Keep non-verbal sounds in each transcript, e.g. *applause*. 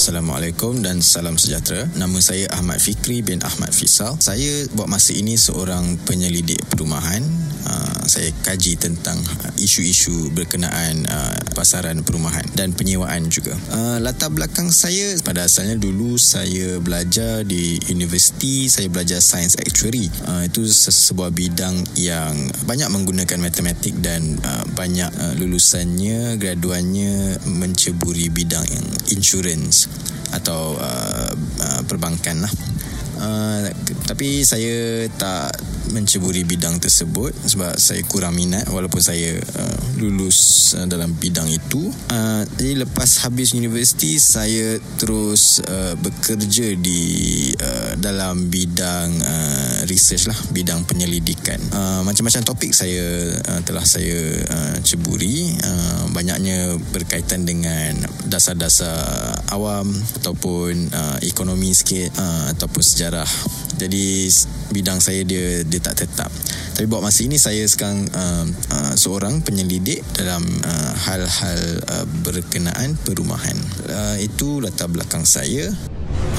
Assalamualaikum dan salam sejahtera. Nama saya Ahmad Fikri bin Ahmad Fisal. Saya buat masa ini seorang penyelidik perumahan. Uh, saya kaji tentang isu-isu berkenaan uh, pasaran perumahan dan penyewaan juga. Uh, latar belakang saya pada asalnya dulu saya belajar di universiti, saya belajar Science Actuary. Uh, itu sebuah bidang yang banyak menggunakan matematik dan uh, banyak uh, lulusannya, graduannya menceburi bidang yang insurance atau uh, uh, perbankan lah. Uh, tapi saya tak menceburi bidang tersebut sebab saya kurang minat walaupun saya uh, lulus uh, dalam bidang itu. Uh, jadi lepas habis universiti saya terus uh, bekerja di uh, dalam bidang uh, research lah, bidang penyelidikan. Uh, macam-macam topik saya uh, telah saya uh, ceburi, uh, banyaknya berkaitan dengan dasar-dasar awam ataupun uh, ekonomi sikit uh, ataupun sejarah. Jadi bidang saya dia dia tak tetap. Tapi buat masa ini saya sekarang uh, uh, seorang penyelidik dalam uh, hal-hal uh, berkenaan perumahan. Uh, itu latar belakang saya.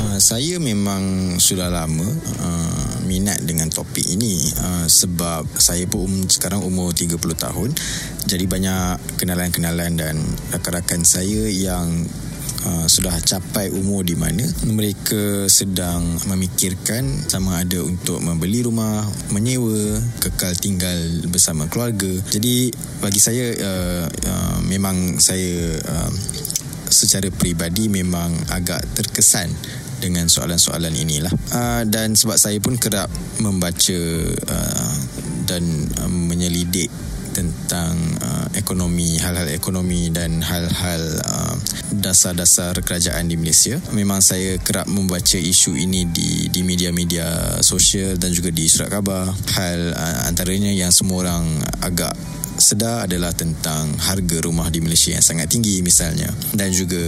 Uh, saya memang sudah lama uh, minat dengan topik ini uh, sebab saya pun um, sekarang umur 30 tahun. Jadi banyak kenalan-kenalan dan rakan-rakan saya yang uh, sudah capai umur di mana mereka sedang memikirkan sama ada untuk membeli rumah, menyewa, kekal tinggal bersama keluarga. Jadi bagi saya uh, uh, memang saya uh, secara peribadi memang agak terkesan dengan soalan-soalan inilah uh, dan sebab saya pun kerap membaca uh, dan uh, menyelidik tentang uh, ekonomi, hal-hal ekonomi dan hal-hal uh, dasar-dasar kerajaan di Malaysia. Memang saya kerap membaca isu ini di di media-media sosial dan juga di surat khabar. Hal uh, antaranya yang semua orang agak sedar adalah tentang harga rumah di Malaysia yang sangat tinggi misalnya dan juga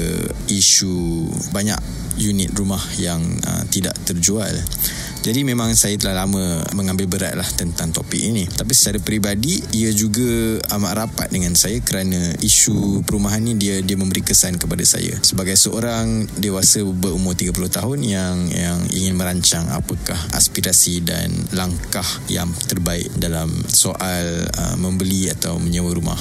isu banyak unit rumah yang uh, tidak terjual. Jadi memang saya telah lama mengambil berat lah tentang topik ini. Tapi secara peribadi, ia juga amat rapat dengan saya kerana isu perumahan ini dia dia memberi kesan kepada saya. Sebagai seorang dewasa berumur 30 tahun yang yang ingin merancang apakah aspirasi dan langkah yang terbaik dalam soal uh, membeli atau menyewa rumah.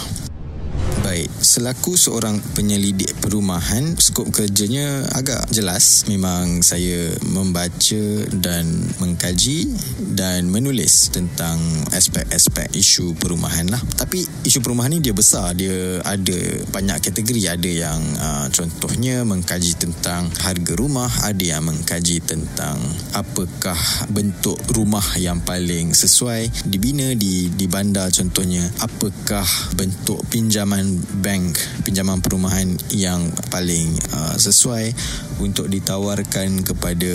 Baik, selaku seorang penyelidik perumahan, skop kerjanya agak jelas. Memang saya membaca dan mengkaji dan menulis tentang aspek-aspek isu perumahan lah. Tapi isu perumahan ni dia besar, dia ada banyak kategori. Ada yang uh, contohnya mengkaji tentang harga rumah, ada yang mengkaji tentang apakah bentuk rumah yang paling sesuai dibina di di bandar contohnya, apakah bentuk pinjaman bank pinjaman perumahan yang paling uh, sesuai untuk ditawarkan kepada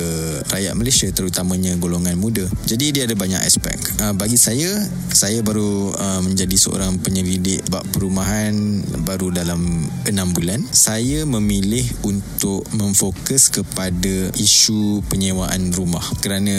rakyat Malaysia terutamanya golongan muda. Jadi dia ada banyak aspek. Uh, bagi saya, saya baru uh, menjadi seorang penyelidik bab perumahan baru dalam 6 bulan. Saya memilih untuk memfokus kepada isu penyewaan rumah kerana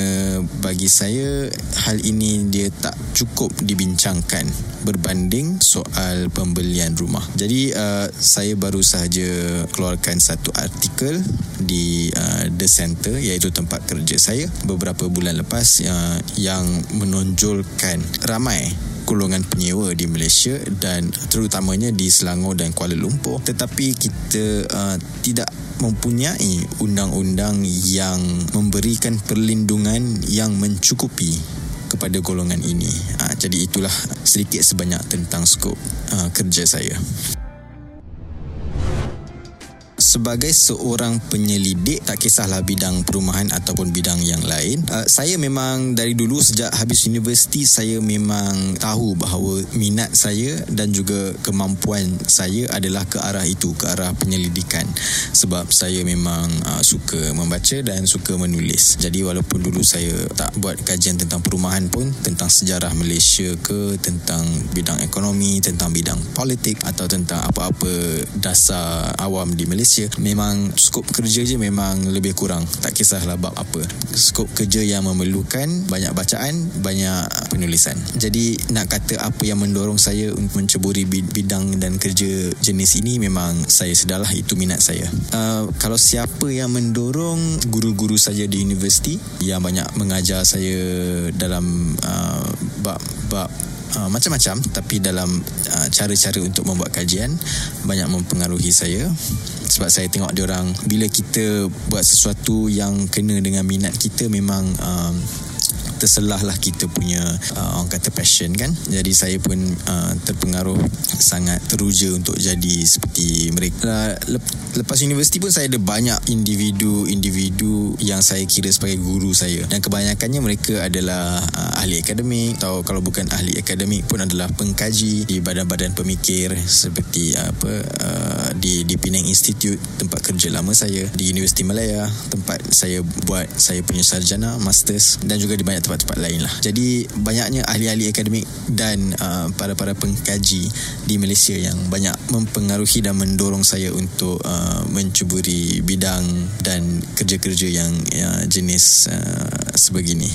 bagi saya hal ini dia tak cukup dibincangkan berbanding soal pembelian rumah. Jadi uh, saya baru sahaja keluarkan satu artikel di uh, The Center iaitu tempat kerja saya beberapa bulan lepas uh, yang menonjolkan ramai golongan penyewa di Malaysia dan terutamanya di Selangor dan Kuala Lumpur tetapi kita uh, tidak mempunyai undang-undang yang memberikan perlindungan yang mencukupi kepada golongan ini. Ha, jadi itulah sedikit sebanyak tentang skop uh, kerja saya sebagai seorang penyelidik tak kisahlah bidang perumahan ataupun bidang yang lain uh, saya memang dari dulu sejak habis universiti saya memang tahu bahawa minat saya dan juga kemampuan saya adalah ke arah itu ke arah penyelidikan. Sebab saya memang uh, suka membaca dan suka menulis. Jadi walaupun dulu saya tak buat kajian tentang perumahan pun tentang sejarah Malaysia ke tentang bidang ekonomi tentang bidang politik atau tentang apa-apa dasar awam di Malaysia Malaysia memang skop kerja je memang lebih kurang. Tak kisahlah bab apa. Skop kerja yang memerlukan banyak bacaan banyak penulisan. Jadi nak kata apa yang mendorong saya untuk menceburi bidang dan kerja jenis ini memang saya sedarlah itu minat saya. Uh, kalau siapa yang mendorong guru-guru saja di universiti yang banyak mengajar saya dalam uh, bab bab uh, macam-macam tapi dalam uh, cara-cara untuk membuat kajian banyak mempengaruhi saya. Sebab saya tengok dia orang bila kita buat sesuatu yang kena dengan minat kita memang uh, terselah lah kita punya uh, orang kata passion kan? Jadi saya pun uh, terpengaruh sangat teruja untuk jadi seperti mereka. Lepas universiti pun saya ada banyak individu-individu yang saya kira sebagai guru saya dan kebanyakannya mereka adalah uh, ahli akademik atau kalau bukan ahli akademik pun adalah pengkaji di badan-badan pemikir seperti uh, apa uh, di di Penang Institute tempat kerja lama saya di Universiti Malaya tempat saya buat saya punya sarjana masters dan juga di banyak tempat-tempat lain lah. Jadi banyaknya ahli-ahli akademik dan uh, para-para pengkaji di Malaysia yang banyak mempengaruhi dan mendorong saya untuk uh, mencuburi bidang dan kerja-kerja yang uh, jenis uh, sebegini.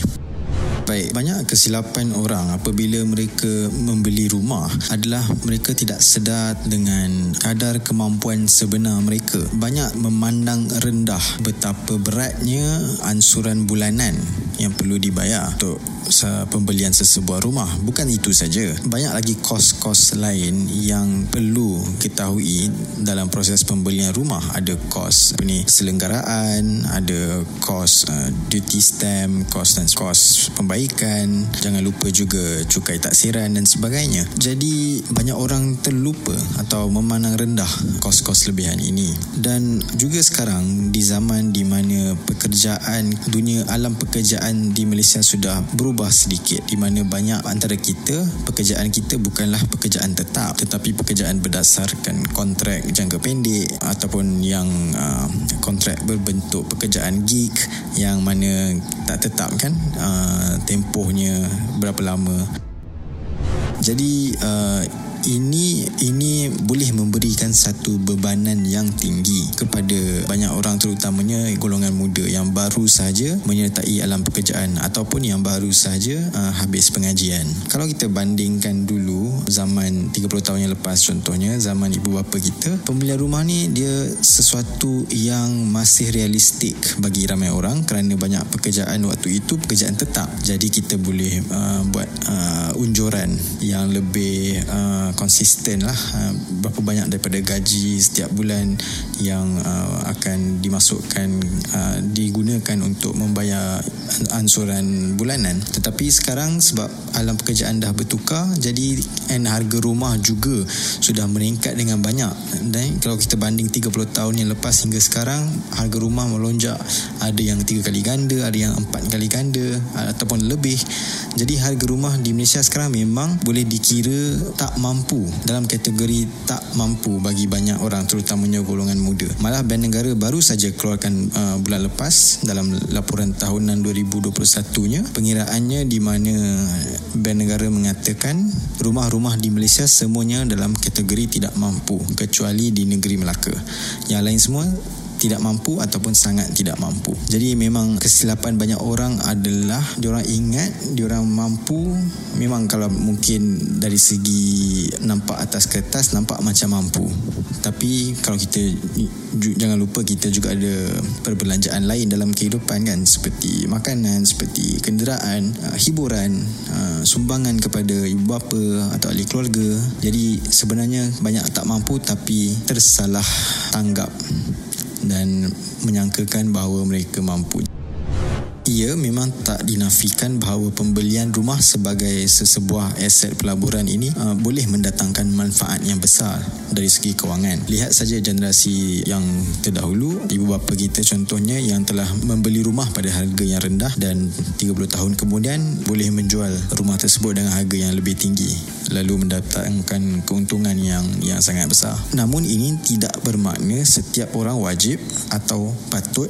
Baik, banyak kesilapan orang apabila mereka membeli rumah adalah mereka tidak sedar dengan kadar kemampuan sebenar mereka. Banyak memandang rendah betapa beratnya ansuran bulanan yang perlu dibayar untuk pembelian sesebuah rumah. Bukan itu saja. Banyak lagi kos-kos lain yang perlu ketahui dalam proses pembelian rumah. Ada kos ini selenggaraan, ada kos uh, duty stamp, kos dan kos pembelian perbaikan jangan lupa juga cukai taksiran dan sebagainya. Jadi banyak orang terlupa atau memandang rendah kos-kos lebihan ini. Dan juga sekarang di zaman di mana pekerjaan dunia alam pekerjaan di Malaysia sudah berubah sedikit di mana banyak antara kita pekerjaan kita bukanlah pekerjaan tetap tetapi pekerjaan berdasarkan kontrak jangka pendek ataupun yang uh, kontrak berbentuk pekerjaan gig yang mana tak tetap kan? Uh, tempohnya berapa lama? Jadi uh, ini ini boleh memberikan satu bebanan yang tinggi kepada banyak orang terutamanya golongan muda yang baru saja menyertai alam pekerjaan ataupun yang baru saja uh, habis pengajian. Kalau kita bandingkan dulu zaman 30 tahun yang lepas contohnya zaman ibu bapa kita, pembelian rumah ni dia sesuatu yang masih realistik bagi ramai orang kerana banyak pekerjaan waktu itu pekerjaan tetap. Jadi kita boleh uh, buat uh, unjuran yang lebih uh, konsisten lah. Uh, berapa banyak daripada gaji setiap bulan yang uh, akan dimasukkan uh, digunakan untuk membayar ansuran bulanan. Tetapi sekarang sebab alam pekerjaan dah bertukar jadi and harga rumah juga sudah meningkat dengan banyak. Dan kalau kita banding 30 tahun yang lepas hingga sekarang harga rumah melonjak. Ada yang 3 kali ganda ada yang 4 kali ganda ataupun lebih. Jadi harga rumah di Malaysia sekarang memang boleh dikira tak mampu dalam kategori tak mampu bagi banyak orang terutamanya golongan muda. Malah Bank Negara baru saja keluarkan uh, bulan lepas dalam laporan tahunan 2021-nya pengiraannya di mana Bank Negara mengatakan rumah-rumah di Malaysia semuanya dalam kategori tidak mampu kecuali di negeri Melaka. Yang lain semua tidak mampu ataupun sangat tidak mampu. Jadi memang kesilapan banyak orang adalah diorang ingat diorang mampu memang kalau mungkin dari segi nampak atas kertas nampak macam mampu. Tapi kalau kita jangan lupa kita juga ada perbelanjaan lain dalam kehidupan kan seperti makanan, seperti kenderaan, uh, hiburan, uh, sumbangan kepada ibu bapa atau ahli keluarga. Jadi sebenarnya banyak tak mampu tapi tersalah tanggap dan menyangkakan bahawa mereka mampu. Ia memang tak dinafikan bahawa pembelian rumah sebagai sesebuah aset pelaburan ini uh, boleh mendatangkan manfaat yang besar dari segi kewangan. Lihat saja generasi yang terdahulu, ibu bapa kita contohnya yang telah membeli rumah pada harga yang rendah dan 30 tahun kemudian boleh menjual rumah tersebut dengan harga yang lebih tinggi lalu mendatangkan keuntungan yang yang sangat besar. Namun ini tidak bermakna setiap orang wajib atau patut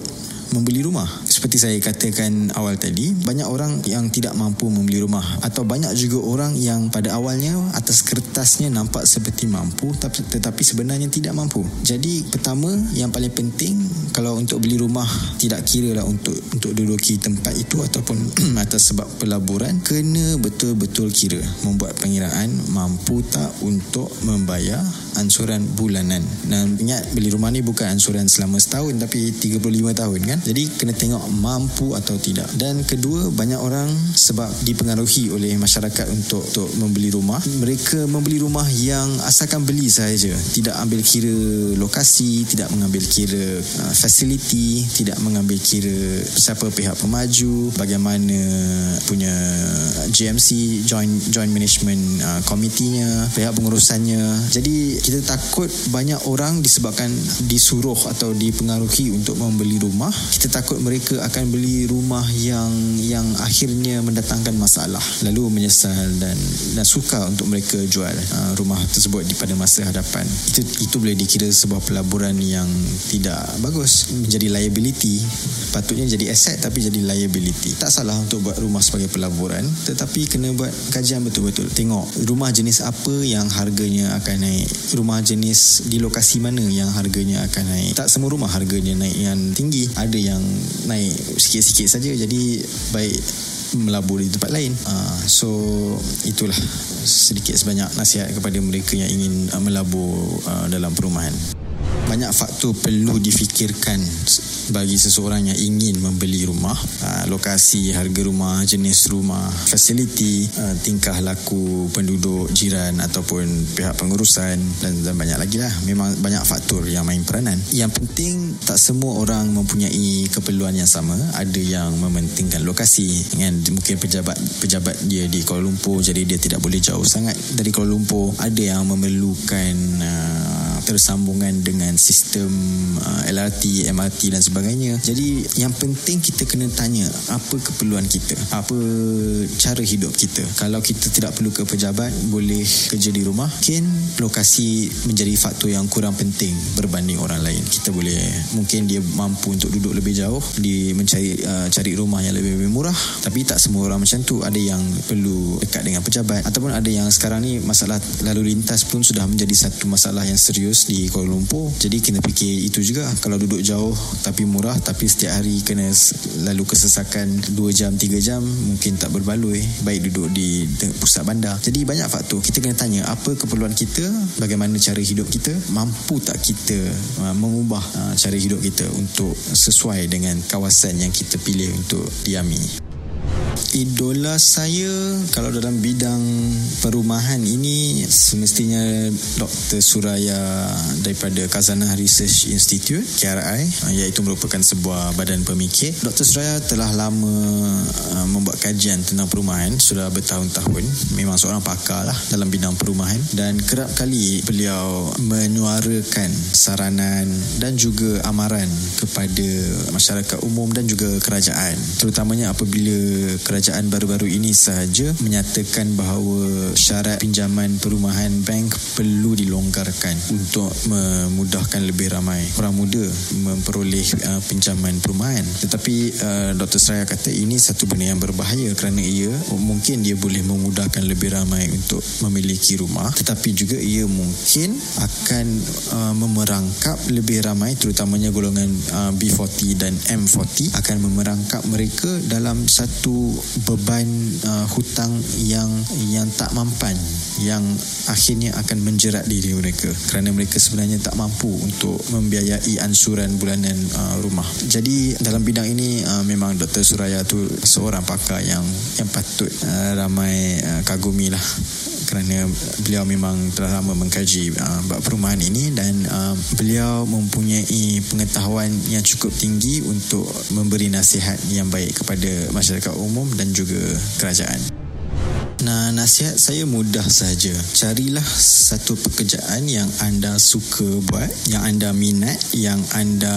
membeli rumah. Seperti saya katakan awal tadi, banyak orang yang tidak mampu membeli rumah atau banyak juga orang yang pada awalnya atas kertasnya nampak seperti mampu tapi tetapi sebenarnya tidak mampu. Jadi pertama yang paling penting kalau untuk beli rumah tidak kira lah untuk untuk duduki tempat itu ataupun *clears throat* atas sebab pelaburan kena betul-betul kira membuat pengiraan mampu tak untuk membayar ansuran bulanan. Dan ingat beli rumah ni bukan ansuran selama setahun tapi 35 tahun kan. Jadi kena tengok mampu atau tidak. Dan kedua banyak orang sebab dipengaruhi oleh masyarakat untuk untuk membeli rumah, mereka membeli rumah yang asalkan beli saja, tidak ambil kira lokasi, tidak mengambil kira uh, facility, tidak mengambil kira siapa pihak pemaju, bagaimana punya GMC joint joint management uh, committee-nya, pihak pengurusannya. Jadi kita takut banyak orang disebabkan disuruh atau dipengaruhi untuk membeli rumah kita takut mereka akan beli rumah yang yang akhirnya mendatangkan masalah. Lalu menyesal dan dan suka untuk mereka jual uh, rumah tersebut di pada masa hadapan. Itu itu boleh dikira sebuah pelaburan yang tidak bagus. Menjadi liability. Patutnya jadi aset tapi jadi liability. Tak salah untuk buat rumah sebagai pelaburan tetapi kena buat kajian betul-betul. Tengok rumah jenis apa yang harganya akan naik. Rumah jenis di lokasi mana yang harganya akan naik. Tak semua rumah harganya naik yang tinggi. Ada yang naik sikit-sikit saja. Jadi baik melabur di tempat lain. Uh, so itulah sedikit sebanyak nasihat kepada mereka yang ingin uh, melabur uh, dalam perumahan banyak faktor perlu difikirkan bagi seseorang yang ingin membeli rumah. Uh, lokasi harga rumah jenis rumah fasiliti uh, tingkah laku penduduk jiran ataupun pihak pengurusan dan, banyak lagi lah. Memang banyak faktor yang main peranan. Yang penting tak semua orang mempunyai keperluan yang sama. Ada yang mementingkan lokasi. Kan mungkin pejabat pejabat dia di Kuala Lumpur jadi dia tidak boleh jauh sangat dari Kuala Lumpur. Ada yang memerlukan uh, tersambungan dengan sistem uh, LRT, MRT dan sebagainya. Jadi yang penting kita kena tanya apa keperluan kita, apa cara hidup kita. Kalau kita tidak perlu ke pejabat, boleh kerja di rumah. Mungkin lokasi menjadi faktor yang kurang penting berbanding orang lain. Kita boleh mungkin dia mampu untuk duduk lebih jauh di mencari uh, cari rumah yang lebih, lebih murah. Tapi tak semua orang macam tu. Ada yang perlu dekat dengan pejabat ataupun ada yang sekarang ni masalah lalu lintas pun sudah menjadi satu masalah yang serius di Kuala Lumpur. Jadi kena fikir itu juga. Kalau duduk jauh tapi murah tapi setiap hari kena lalu kesesakan 2 jam 3 jam mungkin tak berbaloi. Baik duduk di pusat bandar. Jadi banyak faktor. Kita kena tanya apa keperluan kita, bagaimana cara hidup kita, mampu tak kita uh, mengubah uh, cara hidup kita untuk sesuai dengan kawasan yang kita pilih untuk diami idola saya kalau dalam bidang perumahan ini semestinya Dr. Suraya daripada Kazanah Research Institute KRI iaitu merupakan sebuah badan pemikir Dr. Suraya telah lama uh, membuat kajian tentang perumahan sudah bertahun-tahun memang seorang pakar lah dalam bidang perumahan dan kerap kali beliau menyuarakan saranan dan juga amaran kepada masyarakat umum dan juga kerajaan terutamanya apabila kerajaan baru-baru ini sahaja menyatakan bahawa syarat pinjaman perumahan bank perlu dilonggarkan untuk memudahkan lebih ramai orang muda memperoleh uh, pinjaman perumahan. Tetapi uh, Dr. Seraya kata ini satu benda yang berbahaya kerana ia mungkin dia boleh memudahkan lebih ramai untuk memiliki rumah tetapi juga ia mungkin akan uh, memerangkap lebih ramai terutamanya golongan uh, B40 dan M40 akan memerangkap mereka dalam satu beban uh, hutang yang yang tak mampan yang akhirnya akan menjerat diri mereka kerana mereka sebenarnya tak mampu untuk membiayai ansuran bulanan uh, rumah. Jadi dalam bidang ini uh, memang Dr. Suraya tu seorang pakar yang yang patut uh, ramai uh, kagumi lah kerana beliau memang telah lama mengkaji uh, bab perumahan ini dan uh, beliau mempunyai pengetahuan yang cukup tinggi untuk memberi nasihat yang baik kepada masyarakat umum dan juga kerajaan. Nah, nasihat saya mudah saja. Carilah satu pekerjaan yang anda suka buat, yang anda minat, yang anda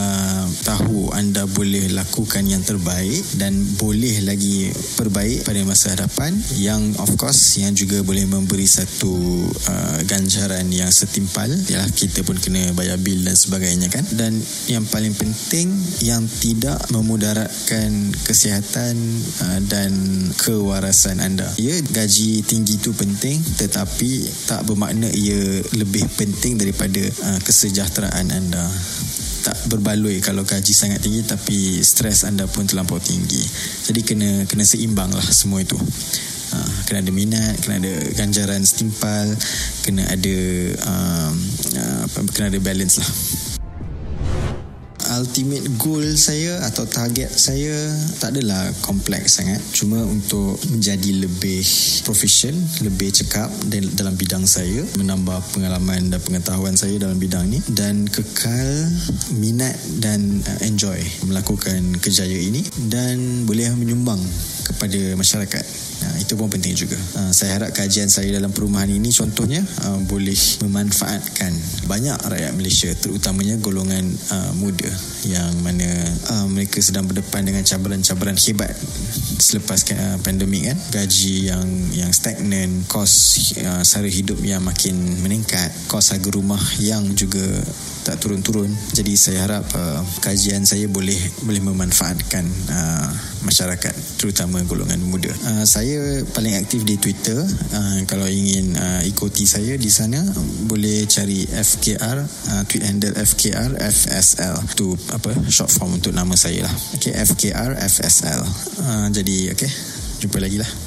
tahu anda boleh lakukan yang terbaik dan boleh lagi perbaik pada masa hadapan. Yang of course yang juga boleh memberi satu uh, ganjaran yang setimpal. Ialah kita pun kena bayar bil dan sebagainya kan? Dan yang paling penting yang tidak memudaratkan kesihatan uh, dan kewarasan anda. Ya gaji tinggi itu penting tetapi tak bermakna ia lebih penting daripada uh, kesejahteraan anda. Tak berbaloi kalau gaji sangat tinggi tapi stres anda pun terlampau tinggi. Jadi kena kena seimbang lah semua itu. Uh, kena ada minat kena ada ganjaran setimpal kena ada uh, uh, kena ada balance lah ultimate goal saya atau target saya tak adalah kompleks sangat. Cuma untuk menjadi lebih profesion lebih cekap dalam bidang saya menambah pengalaman dan pengetahuan saya dalam bidang ni dan kekal minat dan uh, enjoy melakukan kejayaan ini dan boleh menyumbang kepada masyarakat Ha, itu pun penting juga. Ha, saya harap kajian saya dalam perumahan ini contohnya ha, boleh memanfaatkan banyak rakyat Malaysia terutamanya golongan ha, muda yang mana ha, mereka sedang berdepan dengan cabaran-cabaran hebat selepas ha, pandemik kan. Gaji yang yang stagnan, kos ha, sara hidup yang makin meningkat, kos harga rumah yang juga tak turun-turun. Jadi saya harap uh, kajian saya boleh boleh memanfaatkan uh, masyarakat terutama golongan muda. Uh, saya paling aktif di Twitter. Uh, kalau ingin uh, ikuti saya di sana boleh cari FKR uh, tweet handle FKR FSL tu apa short form untuk nama saya lah. Okay FKR FSL. Uh, jadi okay jumpa lagi lah.